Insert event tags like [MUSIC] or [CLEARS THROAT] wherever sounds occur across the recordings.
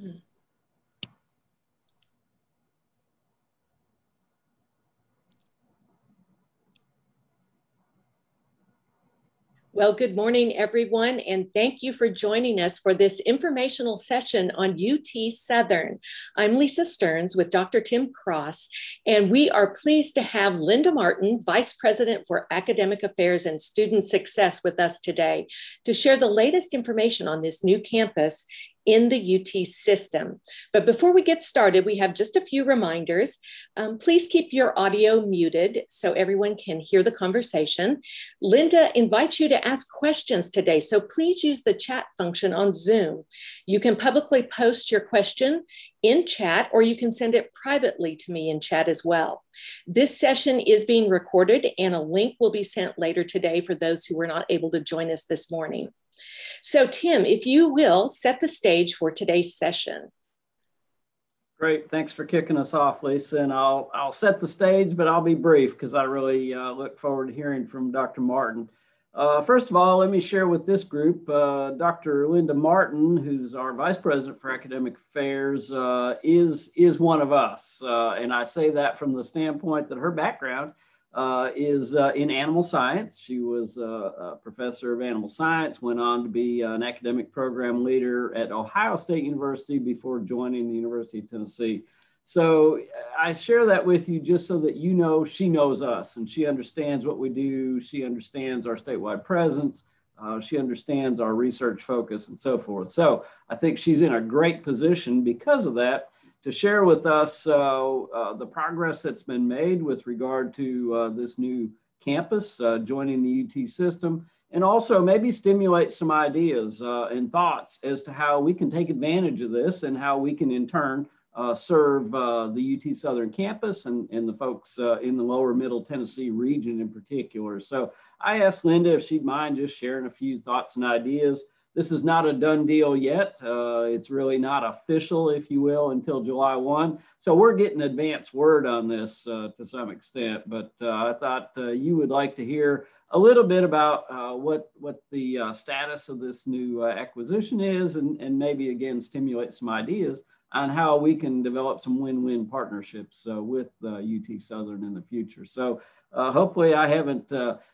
Mm. Well, good morning, everyone, and thank you for joining us for this informational session on UT Southern. I'm Lisa Stearns with Dr. Tim Cross, and we are pleased to have Linda Martin, Vice President for Academic Affairs and Student Success, with us today to share the latest information on this new campus in the UT system. But before we get started, we have just a few reminders. Um, please keep your audio muted so everyone can hear the conversation. Linda invites you to ask questions today, so please use the chat function on Zoom. You can publicly post your question in chat or you can send it privately to me in chat as well. This session is being recorded and a link will be sent later today for those who were not able to join us this morning. So, Tim, if you will set the stage for today's session. Great, thanks for kicking us off, Lisa. And I'll I'll set the stage, but I'll be brief because I really uh, look forward to hearing from Dr. Martin. Uh, first of all, let me share with this group uh, Dr. Linda Martin, who's our Vice President for Academic Affairs, uh, is is one of us, uh, and I say that from the standpoint that her background uh, is uh, in animal science. She was a, a, professor of animal science, went on to be an academic program leader at Ohio State University before joining the University of Tennessee. So I share that with you just so that you know she knows us and she understands what we do. She understands our statewide presence. Uh, she understands our research focus and so forth. So I think she's in a great position because of that to share with us uh, uh, the progress that's been made with regard to uh, this new campus joining the UT system, and also maybe stimulate some ideas and thoughts as to how we can take advantage of this and how we can in turn uh, serve uh, the UT Southern campus and, and the folks uh, in the lower middle Tennessee region in particular. So I asked Linda if she'd mind just sharing a few thoughts and ideas this is not a done deal yet. Uh, it's really not official, if you will, until July 1. So we're getting advance word on this uh, to some extent. But uh, I thought uh, you would like to hear a little bit about uh, what what the uh, status of this new acquisition is, and, and maybe again stimulate some ideas on how we can develop some win-win partnerships with UT Southern in the future. So hopefully I haven't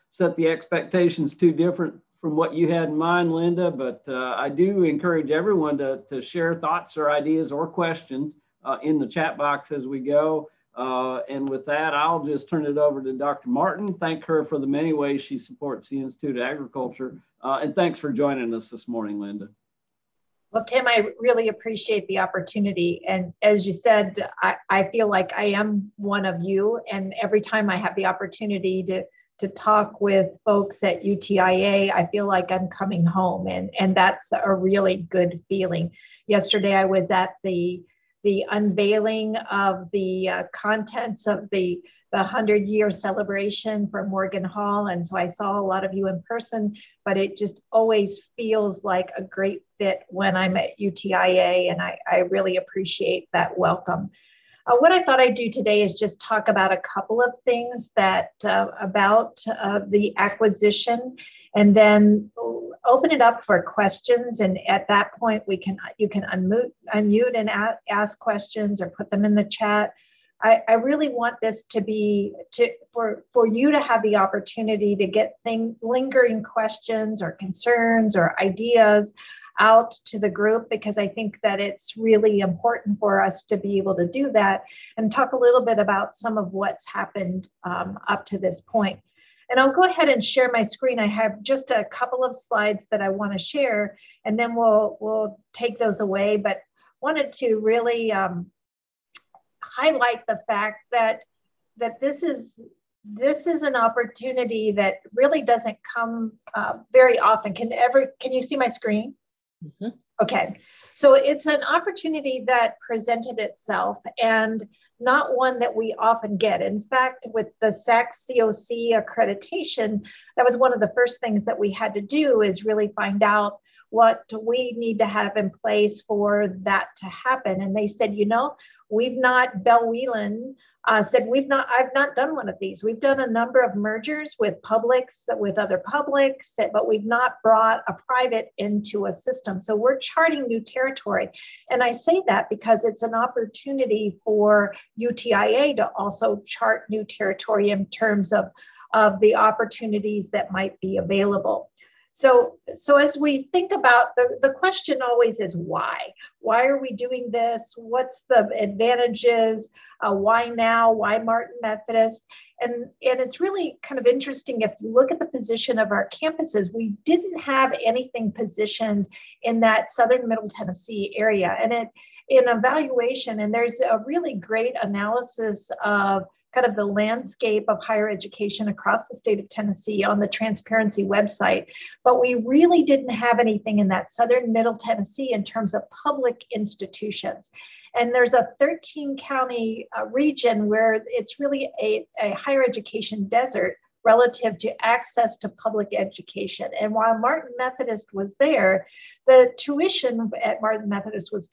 set the expectations too different from what you had in mind, Linda, but uh, I do encourage everyone to, to share thoughts or ideas or questions uh, in the chat box as we go. Uh, and with that, I'll just turn it over to Dr. Martin. Thank her for the many ways she supports the Institute of Agriculture. Uh, and thanks for joining us this morning, Linda. Well, Tim, I really appreciate the opportunity. And as you said, I, I feel like I am one of you. And every time I have the opportunity to to talk with folks at UTIA, I feel like I'm coming home, and and that's a really good feeling. Yesterday, I was at the the unveiling of the uh, contents of the the 100 year celebration for Morgan Hall. And so I saw a lot of you in person, but it just always feels like a great fit when I'm at UTIA. And I, I really appreciate that welcome. Uh, what I thought I'd do today is just talk about a couple of things that uh, about uh, the acquisition and then open it up for questions. And at that point, we can you can unmute, unmute and ask questions or put them in the chat. I, I really want this to be to for for you to have the opportunity to get thing lingering questions or concerns or ideas out to the group because I think that it's really important for us to be able to do that and talk a little bit about some of what's happened um, up to this point. And I'll go ahead and share my screen. I have just a couple of slides that I want to share, and then we'll we'll take those away. But wanted to really um, highlight the fact that that this is this is an opportunity that really doesn't come uh, very often. Can ever can you see my screen? Mm-hmm. Okay, so it's an opportunity that presented itself and not one that we often get. In fact, with the SACSCOC accreditation, that was one of the first things that we had to do is really find out what we need to have in place for that to happen. And they said, you know, we've not, Belle Wheelan uh, said, we've not, I've not done one of these. We've done a number of mergers with publics, with other publics, but we've not brought a private into a system. So we're charting new territory. And I say that because it's an opportunity for UTIA to also chart new territory in terms of, of the opportunities that might be available. So, so as we think about the, the question always is why? Why are we doing this? What's the advantages? Uh, why now? Why Martin Methodist? And, and it's really kind of interesting if you look at the position of our campuses, we didn't have anything positioned in that southern middle Tennessee area. And it in evaluation, and there's a really great analysis of kind of the landscape of higher education across the state of Tennessee on the transparency website. But we really didn't have anything in that southern middle Tennessee in terms of public institutions. And there's a 13 county uh, region where it's really a, a higher education desert relative to access to public education. And while Martin Methodist was there, the tuition at Martin Methodist was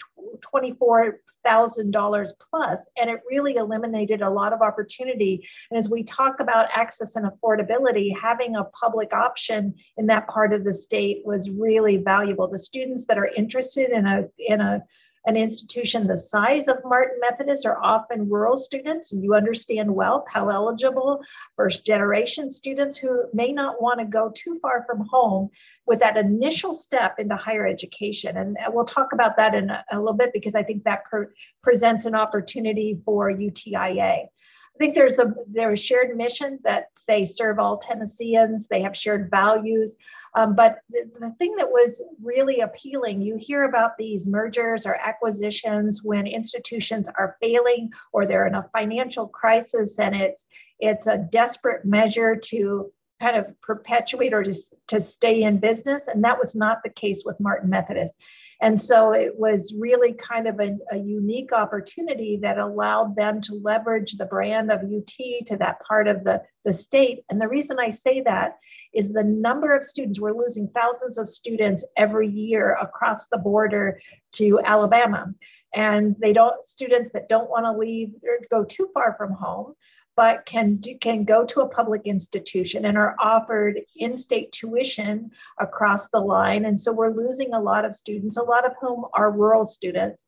$24,000 plus, and it really eliminated a lot of opportunity. And as we talk about access and affordability, having a public option in that part of the state was really valuable. The students that are interested in a, in a an institution the size of Martin Methodist are often rural students, and you understand well how eligible first generation students who may not want to go too far from home with that initial step into higher education. And we'll talk about that in a, a little bit because I think that per, presents an opportunity for UTIA. I think there's a there's a shared mission that they serve all Tennesseans. They have shared values. Um, but the, the thing that was really appealing, you hear about these mergers or acquisitions when institutions are failing or they're in a financial crisis and it's it's a desperate measure to kind of perpetuate or to, to stay in business. And that was not the case with Martin Methodist. And so it was really kind of a, a, unique opportunity that allowed them to leverage the brand of UT to that part of the, the state. And the reason I say that is the number of students, we're losing thousands of students every year across the border to Alabama. And they don't, students that don't want to leave or go too far from home but can do, can go to a public institution and are offered in-state tuition across the line. And so we're losing a lot of students, a lot of whom are rural students.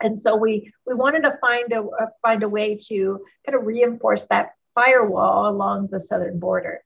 And so we we wanted to find a find a way to kind of reinforce that firewall along the southern border.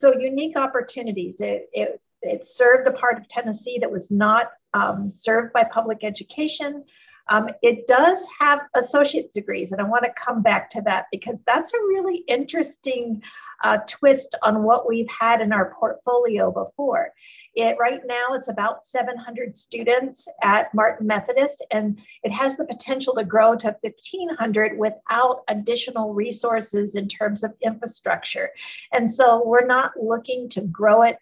So unique opportunities. It, it, it served a part of Tennessee that was not um, served by public education. Um, it does have associate degrees, and I want to come back to that because that's a really interesting uh, twist on what we've had in our portfolio before. It right now it's about 700 students at Martin Methodist, and it has the potential to grow to 1,500 without additional resources in terms of infrastructure. And so we're not looking to grow it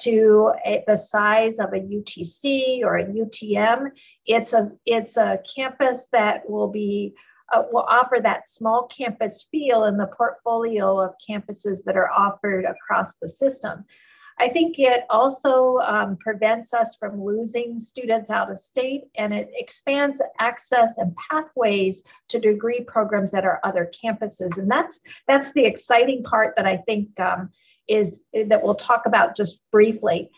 to a, the size of a UTC or a UTM. It's a it's a campus that will be uh, will offer that small campus feel in the portfolio of campuses that are offered across the system. I think it also um, prevents us from losing students out of state and it expands access and pathways to degree programs at our other campuses. And that's, that's the exciting part that I think um, is that we'll talk about just briefly.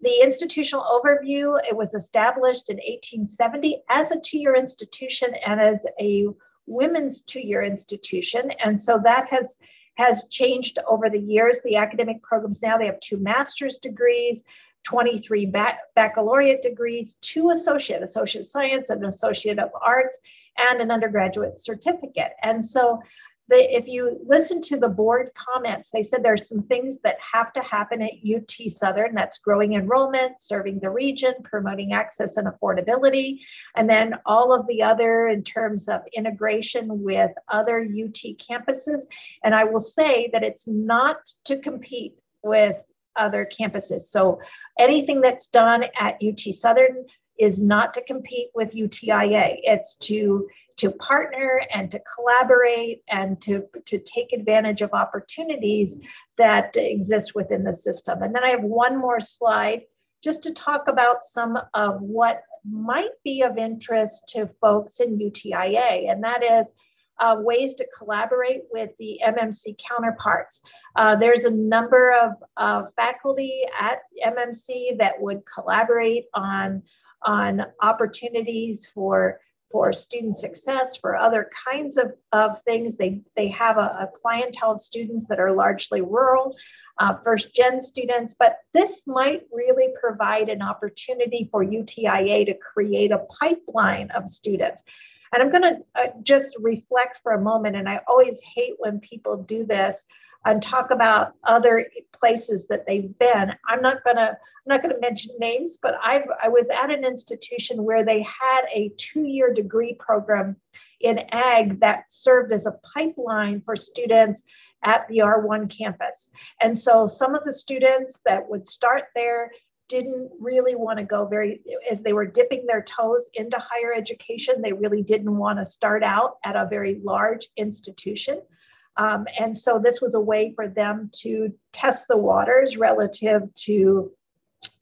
The institutional overview, it was established in 1870 as a two-year institution and as a women's two-year institution. And so that has has changed over the years. The academic programs now they have two master's degrees, 23 bac- baccalaureate degrees, two associate, associate science, and associate of arts, and an undergraduate certificate. And so the, if you listen to the board comments, they said there's some things that have to happen at UT Southern. That's growing enrollment, serving the region, promoting access and affordability, and then all of the other in terms of integration with other UT campuses. And I will say that it's not to compete with other campuses. So anything that's done at UT Southern is not to compete with UTIA. It's to to partner and to collaborate and to, to take advantage of opportunities that exist within the system. And then I have one more slide just to talk about some of what might be of interest to folks in UTIA, and that is uh, ways to collaborate with the MMC counterparts. Uh, there's a number of uh, faculty at MMC that would collaborate on, on opportunities for, for student success, for other kinds of, of things. They, they have a, a clientele of students that are largely rural. Uh, first gen students, but this might really provide an opportunity for UTIA to create a pipeline of students. And I'm going to uh, just reflect for a moment. And I always hate when people do this and talk about other places that they've been. I'm not to I'm not to mention names, but I I was at an institution where they had a two-year degree program in ag that served as a pipeline for students at the R1 campus. And so some of the students that would start there didn't really want to go very, as they were dipping their toes into higher education, they really didn't want to start out at a very large institution. Um, and so this was a way for them to test the waters relative to,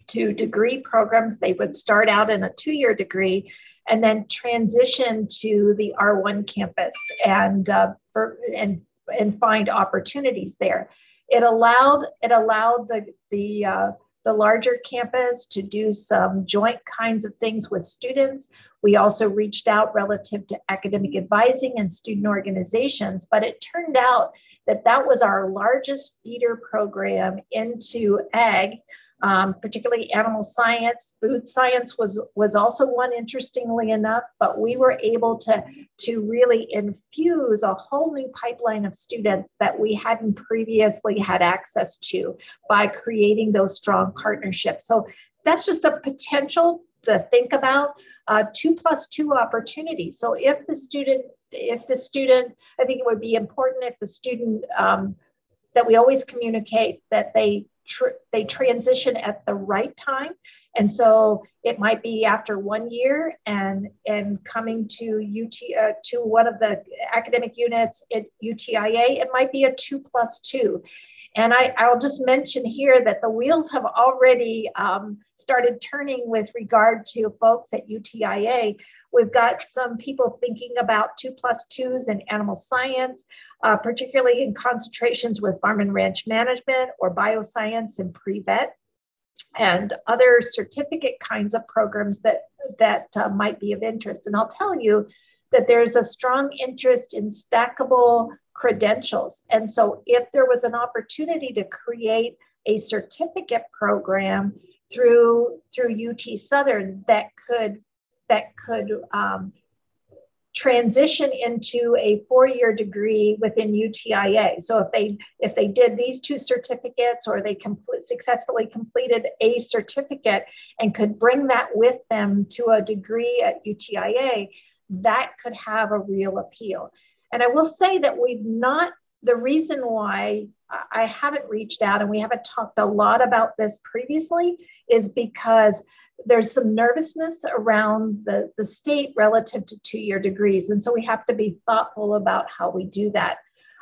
to degree programs. They would start out in a two year degree and then transition to the R1 campus and, uh, for, and, and find opportunities there. It allowed, it allowed the, the, uh, the larger campus to do some joint kinds of things with students. We also reached out relative to academic advising and student organizations, but it turned out that that was our largest feeder program into ag um, particularly animal science. Food science was, was also one, interestingly enough, but we were able to, to really infuse a whole new pipeline of students that we hadn't previously had access to by creating those strong partnerships. So that's just a potential to think about uh, two plus two opportunities. So if the student, if the student, I think it would be important if the student um, that we always communicate that they tr- they transition at the right time and so it might be after one year and and coming to UT uh, to one of the academic units at UTIA, it might be a two plus two. And I, I'll just mention here that the wheels have already um, started turning with regard to folks at UTIA. We've got some people thinking about two plus twos in animal science, uh, particularly in concentrations with farm and ranch management or bioscience and pre-vet and other certificate kinds of programs that, that uh, might be of interest. And I'll tell you that there's a strong interest in stackable credentials. And so if there was an opportunity to create a certificate program through through UT Southern that could that could um, transition into a four-year degree within UTIA. So if they if they did these two certificates or they complete, successfully completed a certificate and could bring that with them to a degree at UTIA, that could have a real appeal. And I will say that we've not the reason why I haven't reached out and we haven't talked a lot about this previously is because there's some nervousness around the, the state relative to two-year degrees. And so we have to be thoughtful about how we do that.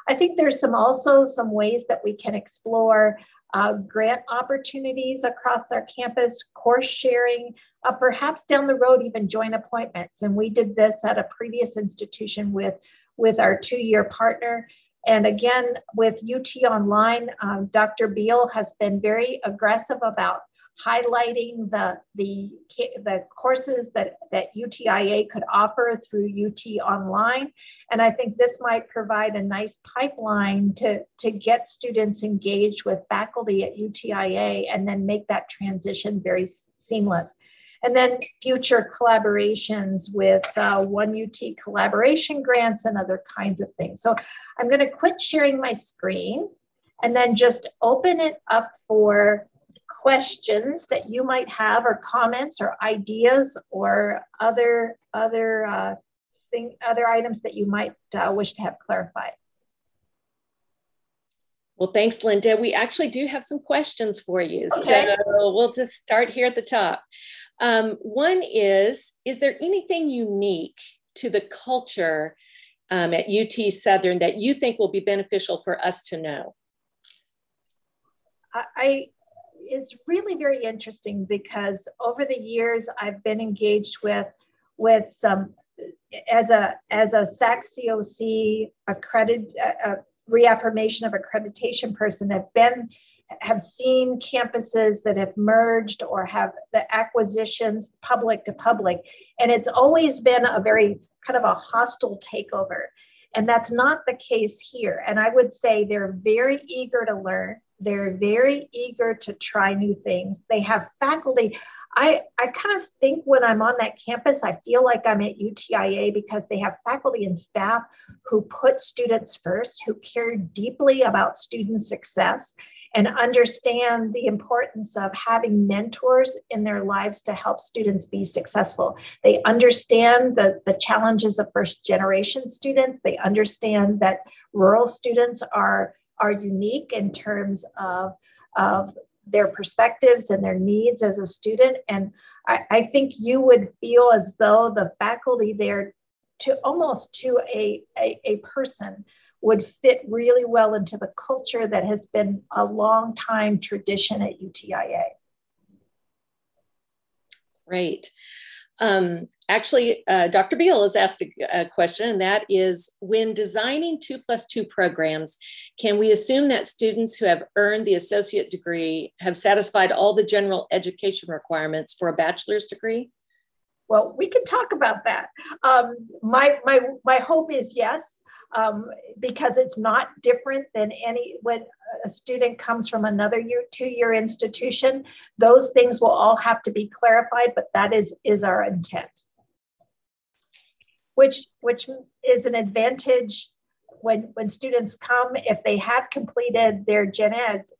I think there's some also some ways that we can explore uh, grant opportunities across our campus, course sharing, uh, perhaps down the road, even joint appointments. And we did this at a previous institution with, with our two-year partner. And again, with UT Online, um, Dr. Beal has been very aggressive about highlighting the, the, the courses that, that UTIA could offer through UT Online. And I think this might provide a nice pipeline to, to get students engaged with faculty at UTIA and then make that transition very seamless. And then future collaborations with uh, One UT collaboration grants and other kinds of things. So I'm going to quit sharing my screen and then just open it up for questions that you might have or comments or ideas or other other uh, thing, other items that you might uh, wish to have clarified. Well, thanks, Linda. We actually do have some questions for you. Okay. So we'll just start here at the top. Um, one is Is there anything unique to the culture um, at UT Southern that you think will be beneficial for us to know? I, it's really very interesting because over the years I've been engaged with with some as a as a SACSCOC accredited uh, reaffirmation of accreditation person I've been have seen campuses that have merged or have the acquisitions public to public and it's always been a very kind of a hostile takeover. And that's not the case here. And i would say they're very eager to learn. They're very eager to try new things. They have faculty. I, I kind of think when I'm on that campus, I feel like I'm at UTIA because they have faculty and staff who put students first, who care deeply about student success and understand the importance of having mentors in their lives to help students be successful. They understand the, the challenges of first generation students. They understand that rural students are, are unique in terms of, of their perspectives and their needs as a student. And I, I think you would feel as though the faculty there to almost to a, a, a person would fit really well into the culture that has been a long time tradition at UTIA. Great. Um, actually, uh, Dr. Beal has asked a, a, question, and that is when designing two plus two programs, can we assume that students who have earned the associate degree have satisfied all the general education requirements for a bachelor's degree? Well, we can talk about that. Um, my, my, my hope is yes um, because it's not different than any when a student comes from another year two-year institution. Those things will all have to be clarified, but that is is our intent. Which which is an advantage when when students come if they have completed their gen eds.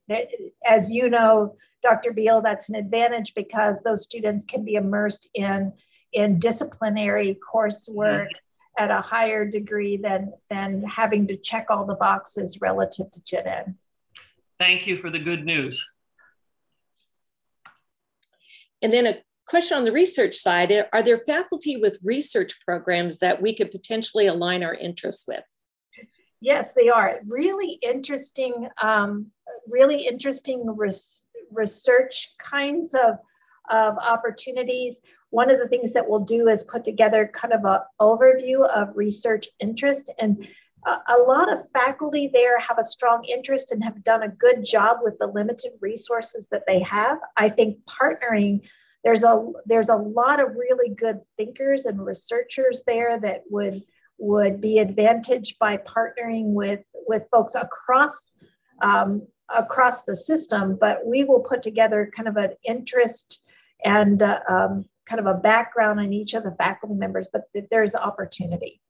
As you know, Dr. Beal, that's an advantage because those students can be immersed in in disciplinary coursework at a higher degree than than having to check all the boxes relative to gen ed. Thank you for the good news. And then a question on the research side, are there faculty with research programs that we could potentially align our interests with? Yes, they are. Really interesting, um, really interesting res research kinds of, of opportunities one of the things that we'll do is put together kind of an overview of research interest and a lot of faculty there have a strong interest and have done a good job with the limited resources that they have. I think partnering, there's a there's a lot of really good thinkers and researchers there that would would be advantaged by partnering with with folks across um, across the system. But we will put together kind of an interest and uh, um, kind of a background on each of the faculty members, but there's opportunity.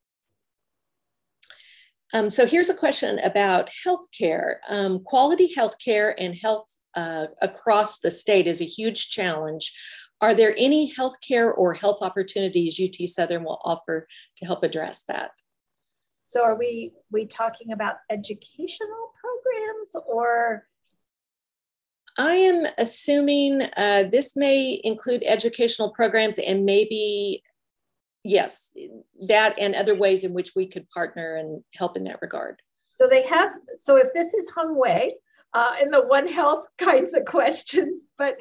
Um, so here's a question about healthcare. Um, quality healthcare and health uh, across the state is a huge challenge. Are there any healthcare or health opportunities UT Southern will offer to help address that? So are we we talking about educational programs or I am assuming uh, this may include educational programs and maybe, yes, that and other ways in which we could partner and help in that regard. So they have, so if this is Hung Wei, uh, in the One Health [LAUGHS] kinds of questions, but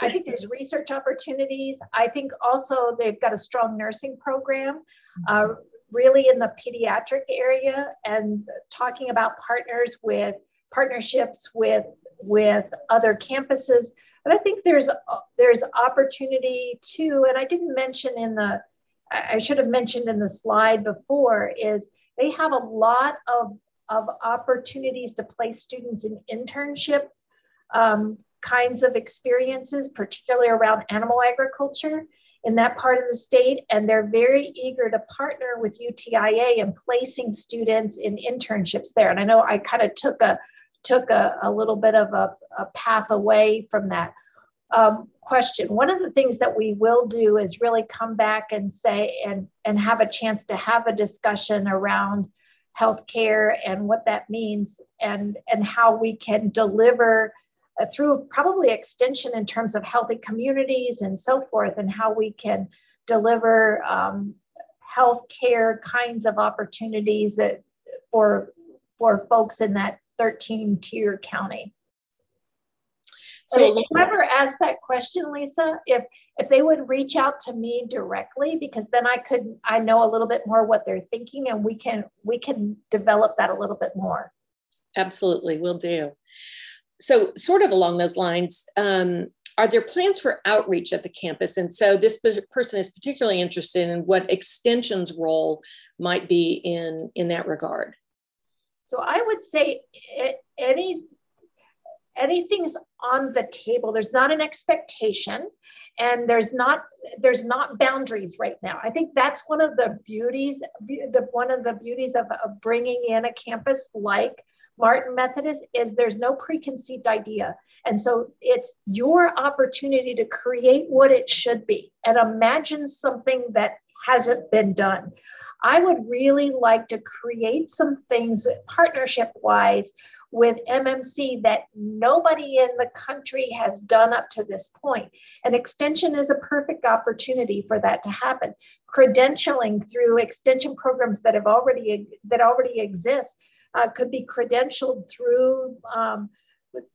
I think there's research opportunities. I think also they've got a strong nursing program, uh, really in the pediatric area, and talking about partners with partnerships with with other campuses. But I think there's there's opportunity too, and I didn't mention in the I should have mentioned in the slide before is they have a lot of of opportunities to place students in internship um, kinds of experiences, particularly around animal agriculture in that part of the state. And they're very eager to partner with UTIA in placing students in internships there. And I know I kind of took a took a, a little bit of a, a path away from that um, question. One of the things that we will do is really come back and say and and have a chance to have a discussion around healthcare and what that means and and how we can deliver uh, through probably extension in terms of healthy communities and so forth and how we can deliver um, healthcare kinds of opportunities that, for for folks in that 13 tier county. So whoever asked that question, Lisa, if if they would reach out to me directly, because then I could I know a little bit more what they're thinking, and we can we can develop that a little bit more. Absolutely, we'll do. So, sort of along those lines, um, are there plans for outreach at the campus? And so, this person is particularly interested in what extension's role might be in in that regard. So, I would say any anything's on the table. There's not an expectation and there's not there's not boundaries right now. I think that's one of the beauties the one of the beauties of, of bringing in a campus like martin methodist is there's no preconceived idea. And so it's your opportunity to create what it should be and imagine something that hasn't been done i would really like to create some things partnership wise with MMC that nobody in the country has done up to this point. And extension is a perfect opportunity for that to happen. Credentialing through extension programs that have already that already exist uh, could be credentialed through um,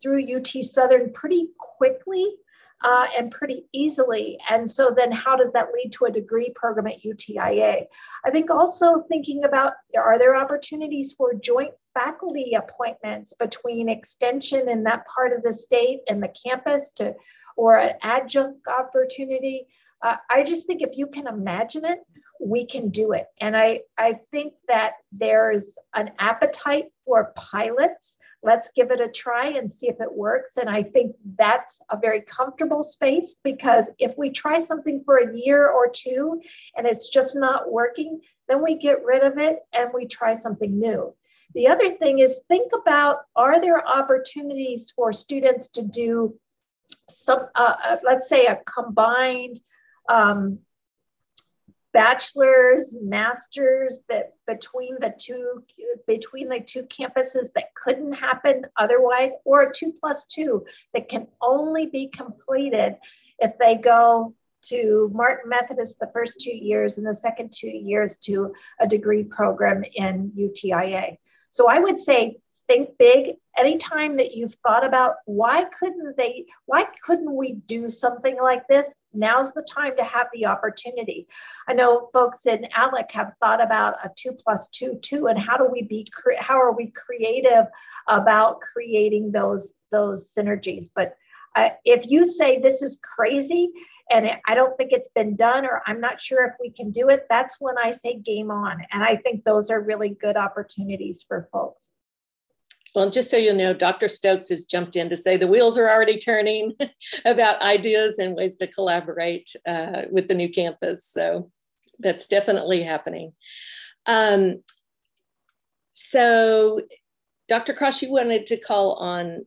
through UT Southern pretty quickly uh, and pretty easily. And so then how does that lead to a degree program at UTIA? I think also thinking about are there opportunities for joint faculty appointments between extension in that part of the state and the campus to or an adjunct opportunity? Uh, I just think if you can imagine it, we can do it. And I, I think that there's an appetite for pilots. Let's give it a try and see if it works. And I think that's a very comfortable space because if we try something for a year or two and it's just not working, then we get rid of it and we try something new. The other thing is think about are there opportunities for students to do some, uh, uh let's say, a combined um, bachelor's masters that between the two between the two campuses that couldn't happen otherwise or a two plus two that can only be completed if they go to martin methodist the first two years and the second two years to a degree program in utia so i would say think big anytime that you've thought about why couldn't they why couldn't we do something like this now's the time to have the opportunity i know folks in alec have thought about a two plus two two and how do we be how are we creative about creating those those synergies but uh, if you say this is crazy and I don't think it's been done, or I'm not sure if we can do it, that's when I say game on. And I think those are really good opportunities for folks. Well, just so you know, Dr. Stokes has jumped in to say the wheels are already turning [LAUGHS] about ideas and ways to collaborate uh, with the new campus. So that's definitely happening. Um, so, Dr. Cross, you wanted to call on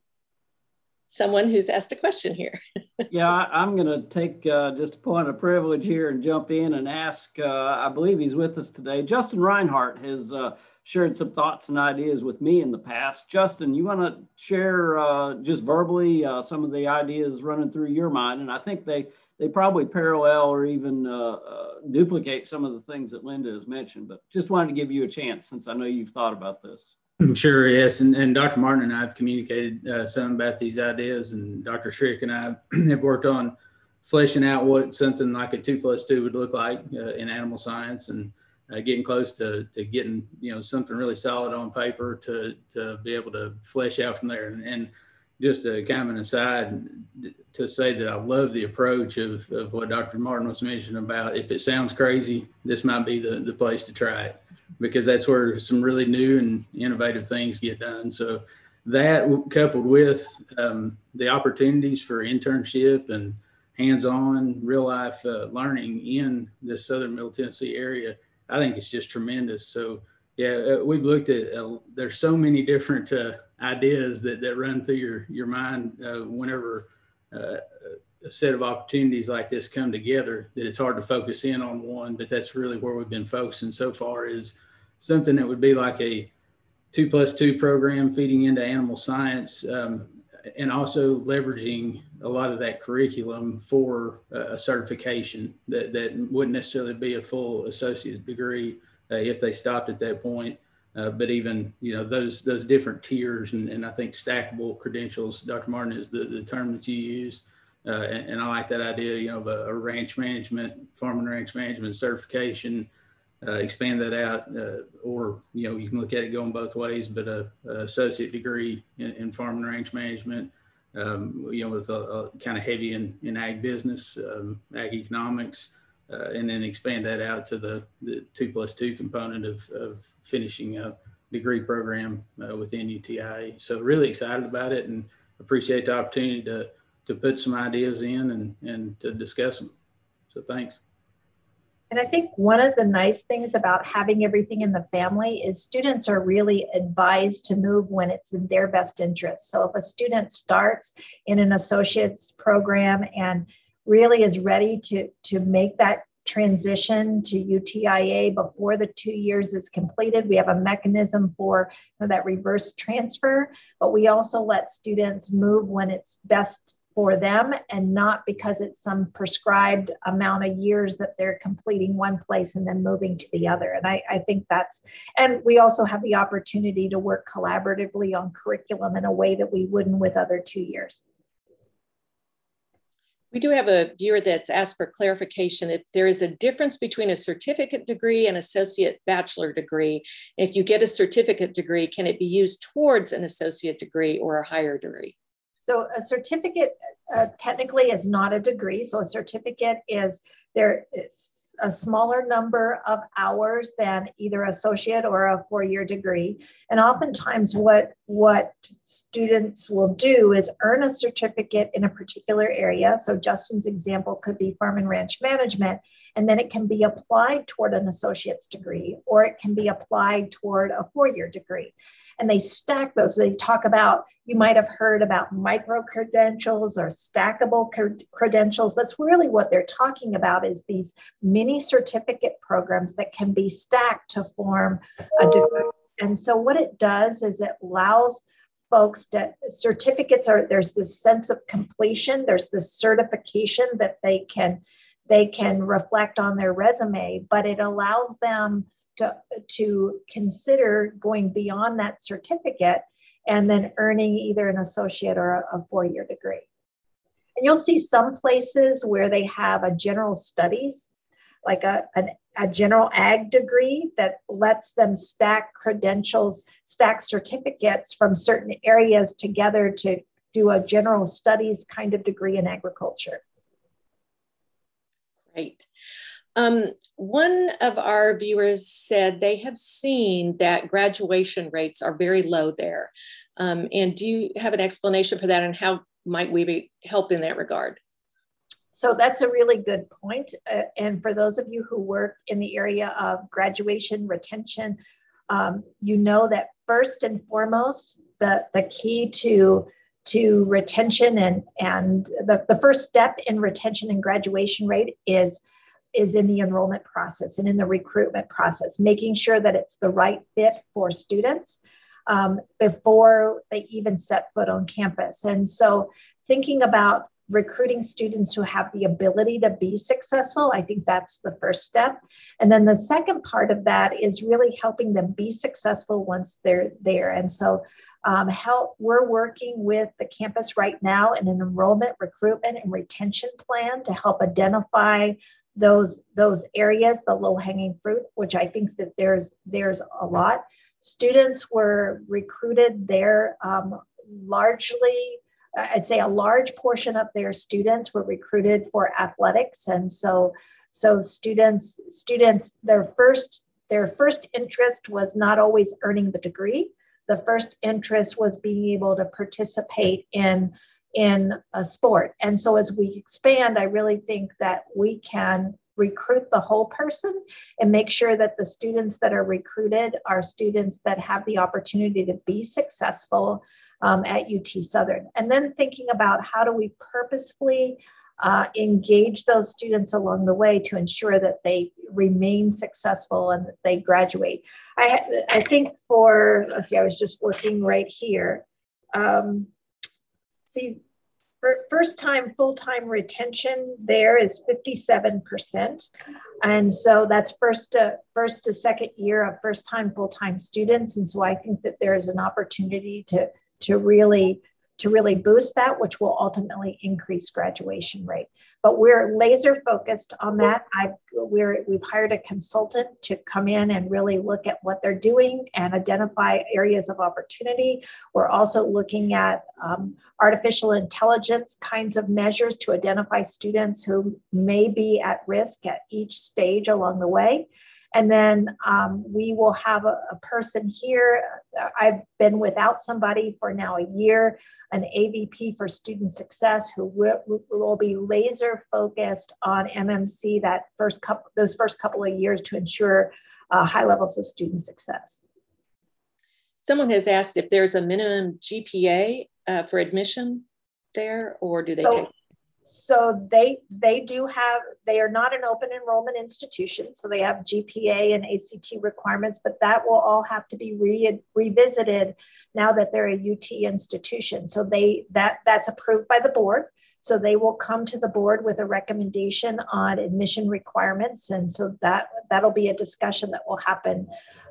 someone who's asked a question here. [LAUGHS] yeah, I, am going to take uh, just a point of privilege here and jump in and ask. Uh, I believe he's with us today. Justin Rhinehart has uh, shared some thoughts and ideas with me in the past. Justin, you want to share uh, just verbally uh, some of the ideas running through your mind? And I think they they probably parallel or even uh, uh duplicate some of the things that Linda has mentioned. But just wanted to give you a chance since I know you've thought about this. [CLEARS THROAT] Sure, yes. And, and Dr. Martin and I have communicated uh, some about these ideas, and Dr. Schrick and I [CLEARS THROAT] have worked on fleshing out what something like a two plus two would look like uh, in animal science. And uh, getting close to, to getting you know something really solid on paper to to be able to flesh out from there. And, and just a kind of an aside to say that I love the approach of, of what Dr. Martin was mentioning about if it sounds crazy, this might be the, the place to try it because that's where some really new and innovative things get done. So that coupled with um, the opportunities for internship and hands-on real life uh, learning in the Southern Middle Tennessee area I think it's just tremendous. So yeah, uh, we've looked at. Uh, there's so many different uh, ideas that that run through your your mind uh, whenever uh, a set of opportunities like this come together. That it's hard to focus in on one, but that's really where we've been focusing so far. Is something that would be like a two plus two program feeding into animal science. Um, and also leveraging a lot of that curriculum for a certification that, that wouldn't necessarily be a full associate degree uh, if they stopped at that point. Uh, but even you know those those different tiers and, and I think stackable credentials, Dr. Martin is the, the term that you used, uh, and, and, I like that idea. You know, a, a, ranch management, farm and ranch management certification, uh, expand that out, uh, or you know you can look at it going both ways. But a, a associate degree in, in, farm and ranch management, um, you know, with a, a kind of heavy in, in ag business, um, ag economics uh, and then expand that out to the, the two plus two component of, of finishing a degree program uh, within UTI. So really excited about it and appreciate the opportunity to, to put some ideas in and, and to discuss them. So thanks. And I think one of the nice things about having everything in the family is students are really advised to move when it's in their best interest. So if a student starts in an associate's program and really is ready to, to make that transition to UTIA before the two years is completed. We have a mechanism for you know, that reverse transfer, but we also let students move when it's best for them and not because it's some prescribed amount of years that they're completing one place and then moving to the other. And I, I think that's, and we also have the opportunity to work collaboratively on curriculum in a way that we wouldn't with other two years. We do have a viewer that's asked for clarification if there is a difference between a certificate degree and associate bachelor degree. If you get a certificate degree, can it be used towards an associate degree or a higher degree? So a certificate uh, technically is not a degree. So a certificate is there is a smaller number of hours than either associate or a four-year degree. And oftentimes what, what students will do is earn a certificate in a particular area. So Justin's example could be farm and ranch management, and then it can be applied toward an associate's degree, or it can be applied toward a four-year degree and they stack those. They talk about, you might have heard about micro credentials or stackable credentials. That's really what they're talking about is these mini certificate programs that can be stacked to form a degree. And so what it does is it allows folks to certificates are there's this sense of completion, there's this certification that they can they can reflect on their resume, but it allows them to, to consider going beyond that certificate and then earning either an associate or a, a four year degree. And you'll see some places where they have a general studies, like a, a general ag degree that lets them stack credentials, stack certificates from certain areas together to do a general studies kind of degree in agriculture. Great. Um, one of our viewers said they have seen that graduation rates are very low there. Um, and do you have an explanation for that and how might we be help in that regard? So that's a really good point. Uh, and for those of you who work in the area of graduation retention, um, you know that first and foremost, the, the key to to retention and and the, the first step in retention and graduation rate is is in the enrollment process and in the recruitment process, making sure that it's the right fit for students um, before they even set foot on campus. And so, thinking about recruiting students who have the ability to be successful, I think that's the first step. And then the second part of that is really helping them be successful once they're there. And so, um, help we're working with the campus right now in an enrollment, recruitment, and retention plan to help identify those those areas, the low hanging fruit, which I think that there's there's a lot. Students were recruited there um, largely. I'd say a large portion of their students were recruited for athletics, and so so students students their first their first interest was not always earning the degree. The first interest was being able to participate in in a sport. And so as we expand, I really think that we can recruit the whole person and make sure that the students that are recruited are students that have the opportunity to be successful um, at UT Southern. And then thinking about how do we purposefully uh, engage those students along the way to ensure that they remain successful and that they graduate. I, I think for, let's see, I was just looking right here. Um, see, first time full time retention there is 57%. And so that's first to, first to second year of first time full time students. And so I think that there is an opportunity to, to really to really boost that, which will ultimately increase graduation rate. But we're laser focused on that. I we're we've hired a consultant to come in and really look at what they're doing and identify areas of opportunity. We're also looking at um, artificial intelligence kinds of measures to identify students who may be at risk at each stage along the way. And then um, we will have a, a, person here. I've been without somebody for now a year, an AVP for student success who will, will be laser focused on MMC that first couple, those first couple of years to ensure uh, high levels of student success. Someone has asked if there's a minimum GPA uh, for admission there, or do they so, take? So they they do have they are not an open enrollment institution so they have gpa and act requirements but that will all have to be re- revisited now that they're a ut institution. So they that that's approved by the board so they will come to the board with a recommendation on admission requirements and so that that'll be a discussion that will happen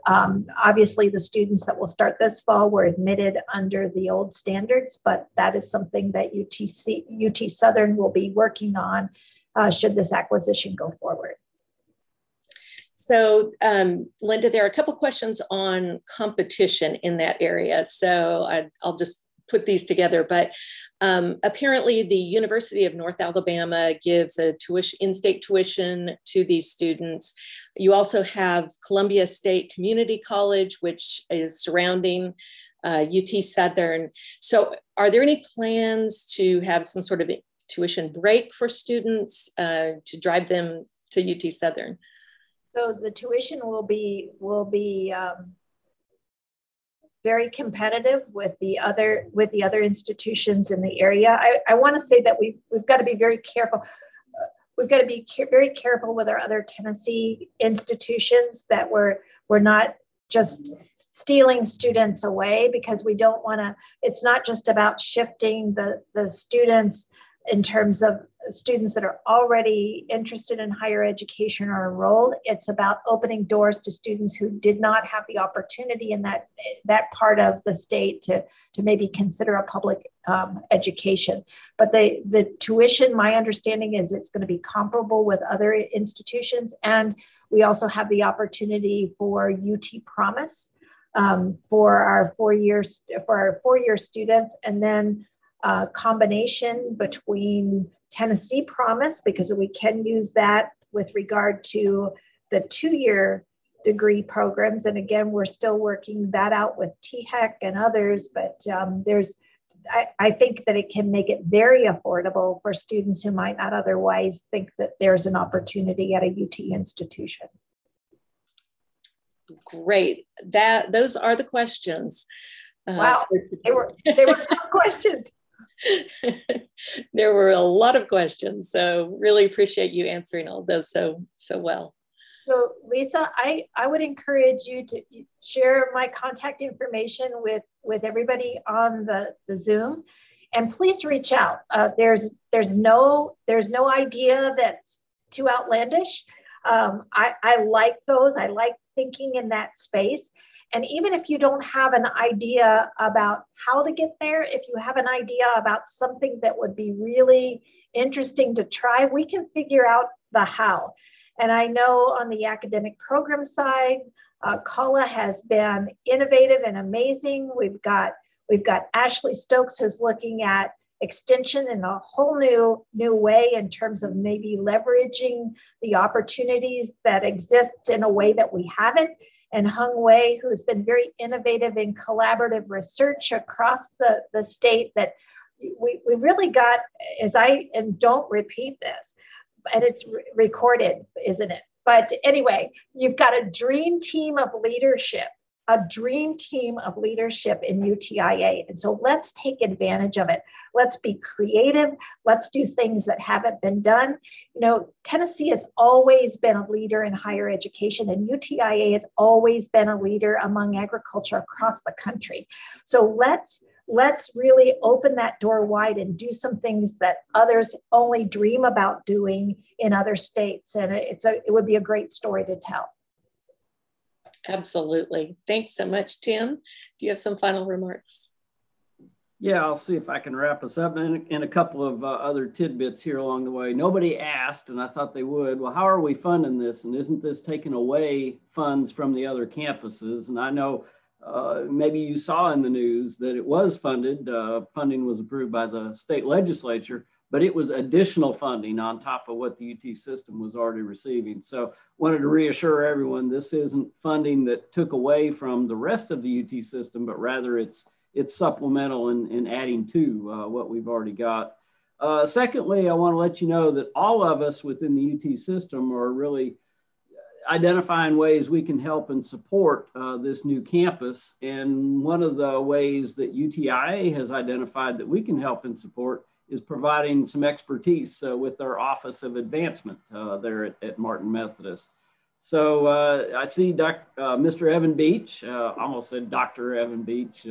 um, obviously, the students that will start this fall were admitted under the old standards, but that is something that UTC, UT Southern will be working on uh, should this acquisition go forward. So, um, Linda, there are a couple questions on competition in that area. So I, will just put these together, but um, apparently the University of North Alabama gives a tuition, in-state tuition to these students. You also have Columbia State Community College, which is surrounding uh, UT Southern. So are there any plans to have some sort of tuition break for students uh, to drive them to UT Southern? So the tuition will be will be um, very competitive with the other with the other institutions in the area. I, I want to say that we've, we've got to be very careful. We've got to be ca- very careful with our other Tennessee institutions that we're we're not just stealing students away because we don't want to. It's not just about shifting the the students in terms of students that are already interested in higher education or enrolled. It's about opening doors to students who did not have the opportunity in that that part of the state to, to maybe consider a public um, education. But the, the tuition, my understanding is it's going to be comparable with other institutions. And we also have the opportunity for UT Promise um, for our four years for our four year students. And then uh, combination between Tennessee Promise, because we can use that with regard to the two year degree programs. And again, we're still working that out with THEC and others, but um, there's I, I, think that it can make it very affordable for students who might not otherwise think that there's an opportunity at a UT institution. Great. That those are the questions. Uh, wow, they were they were tough [LAUGHS] questions. [LAUGHS] there were a lot of questions, so really appreciate you answering all those so so well. So Lisa, I, I would encourage you to share my contact information with, with everybody on the, the Zoom and please reach out. Uh, there's, there's, no, there's no idea that's too outlandish. Um, I, I like those. I like thinking in that space. And even if you don't have an idea about how to get there, if you have an idea about something that would be really interesting to try, we can figure out the how. And I know on the academic program side, uh, CALA has been innovative and amazing. We've got we've got Ashley Stokes who's looking at extension in a whole new new way in terms of maybe leveraging the opportunities that exist in a way that we haven't and Hongwei, who's been very innovative in collaborative research across the, the state that we, we really got, as I, and don't repeat this, and it's re- recorded, isn't it? But anyway, you've got a dream team of leadership a dream team of leadership in UTIA. And so let's take advantage of it. Let's be creative. Let's do things that haven't been done. You know, Tennessee has always been a leader in higher education, and UTIA has always been a leader among agriculture across the country. So let's let's really open that door wide and do some things that others only dream about doing in other states. And it's a, it would be a great story to tell. Absolutely. Thanks so much, Tim. Do you have some final remarks? Yeah, I'll see if I can wrap us up and, and a couple of uh, other tidbits here along the way. Nobody asked, and I thought they would, well, how are we funding this? And isn't this taking away funds from the other campuses? And I know uh, maybe you saw in the news that it was funded. Uh, funding was approved by the state legislature, but it was additional funding on top of what the UT system was already receiving. So wanted to reassure everyone this isn't funding that took away from the rest of the UT system, but rather it's it's supplemental and in, adding to uh, what we've already got. Uh, secondly, I want to let you know that all of us within the UT system are really identifying ways we can help and support uh, this new campus. And one of the ways that UTIA has identified that we can help and support is providing some expertise uh, with their Office of Advancement uh, there at, at, Martin Methodist. So uh, I see Doc, Mr. Evan Beach, almost said Dr. Evan Beach.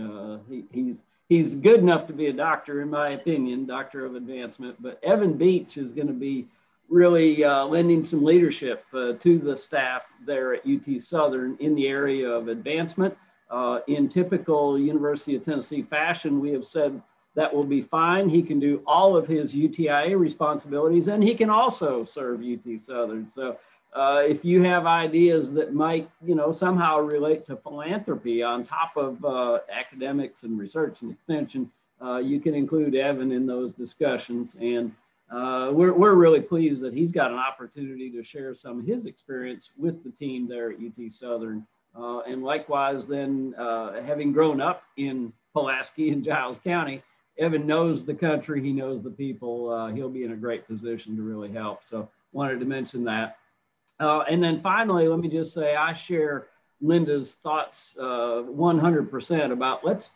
He, he's, he's good enough to be a doctor, in my opinion, Doctor of Advancement. But Evan Beach is going to be really uh, lending some leadership uh, to the staff there at UT Southern in the area of advancement. Uh, in typical University of Tennessee fashion, we have said that will be fine. He can do all of his UTIA responsibilities and he can also serve UT Southern. So uh, if you have ideas that might, you know, somehow relate to philanthropy on top of uh, academics and research and extension, uh, you can include Evan in those discussions. And uh, we're, we're really pleased that he's got an opportunity to share some of his experience with the team there at UT Southern. Uh, and likewise, then uh, having grown up in Pulaski and Giles County, Evan knows the country, he knows the people. Uh, he'll be in a great position to really help. So, wanted to mention that. Uh, and then finally, let me just say I share Linda's thoughts 100% uh, about let's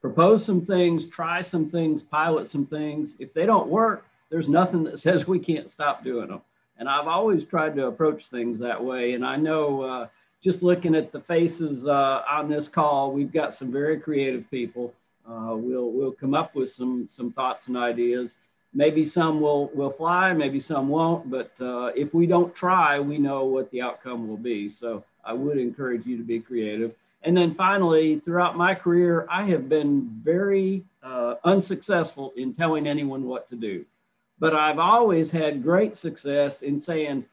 propose some things, try some things, pilot some things. If they don't work, there's nothing that [LAUGHS] says we can't stop doing them. And I've always tried to approach things that way. And I know uh, just looking at the faces uh, on this call, we've got some very creative people. Uh, we'll we'll come up with some some thoughts and ideas. Maybe some will will fly, maybe some won't. But uh, if we don't try, we know what the outcome will be. So I would encourage you to be creative. And then finally, throughout my career, I have been very uh, unsuccessful in telling anyone what to do. But I've always had great success in saying,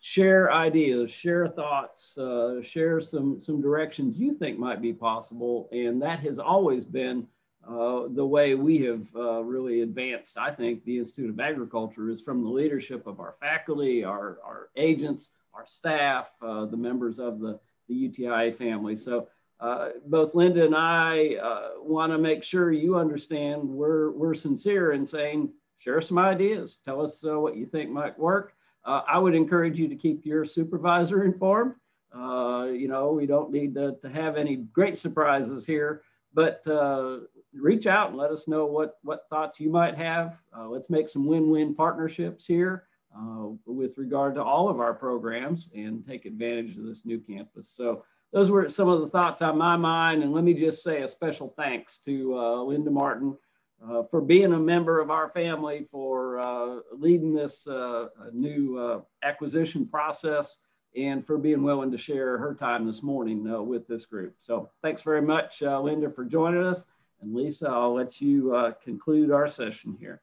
share ideas, share thoughts, uh, share some, some directions you think might be possible. And that has always been uh, the way we have uh, really advanced, I think, the Institute of Agriculture is from the leadership of our faculty, our, our agents, our staff, uh, the members of the, the UTIA family. So uh, both Linda and I uh, want to make sure you understand we're, we're sincere in saying share some ideas. Tell us what you think might work. I would encourage you to keep your supervisor informed. You know, we don't need to, to, have any great surprises here, but reach out and let us know what, what thoughts you might have. Uh, let's make some win-win partnerships here uh, with regard to all of our programs and take advantage of this new campus. So those were some of the thoughts on my mind. And let me just say a special thanks to Linda Martin uh, for being a member of our family, for uh, leading this uh, new uh, acquisition process, and for being willing to share her time this morning uh, with this group. So thanks very much, uh, Linda, for joining us. And Lisa, I'll let you uh, conclude our session here.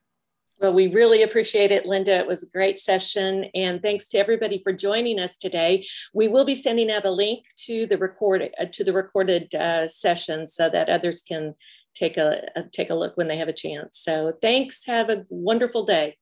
Well, we really appreciate it, Linda. It was a great session. And thanks to everybody for joining us today. We will be sending out a link to the recorded uh, to the recorded uh, session so that others can take a, a take a look when they have a chance. So thanks. Have a wonderful day.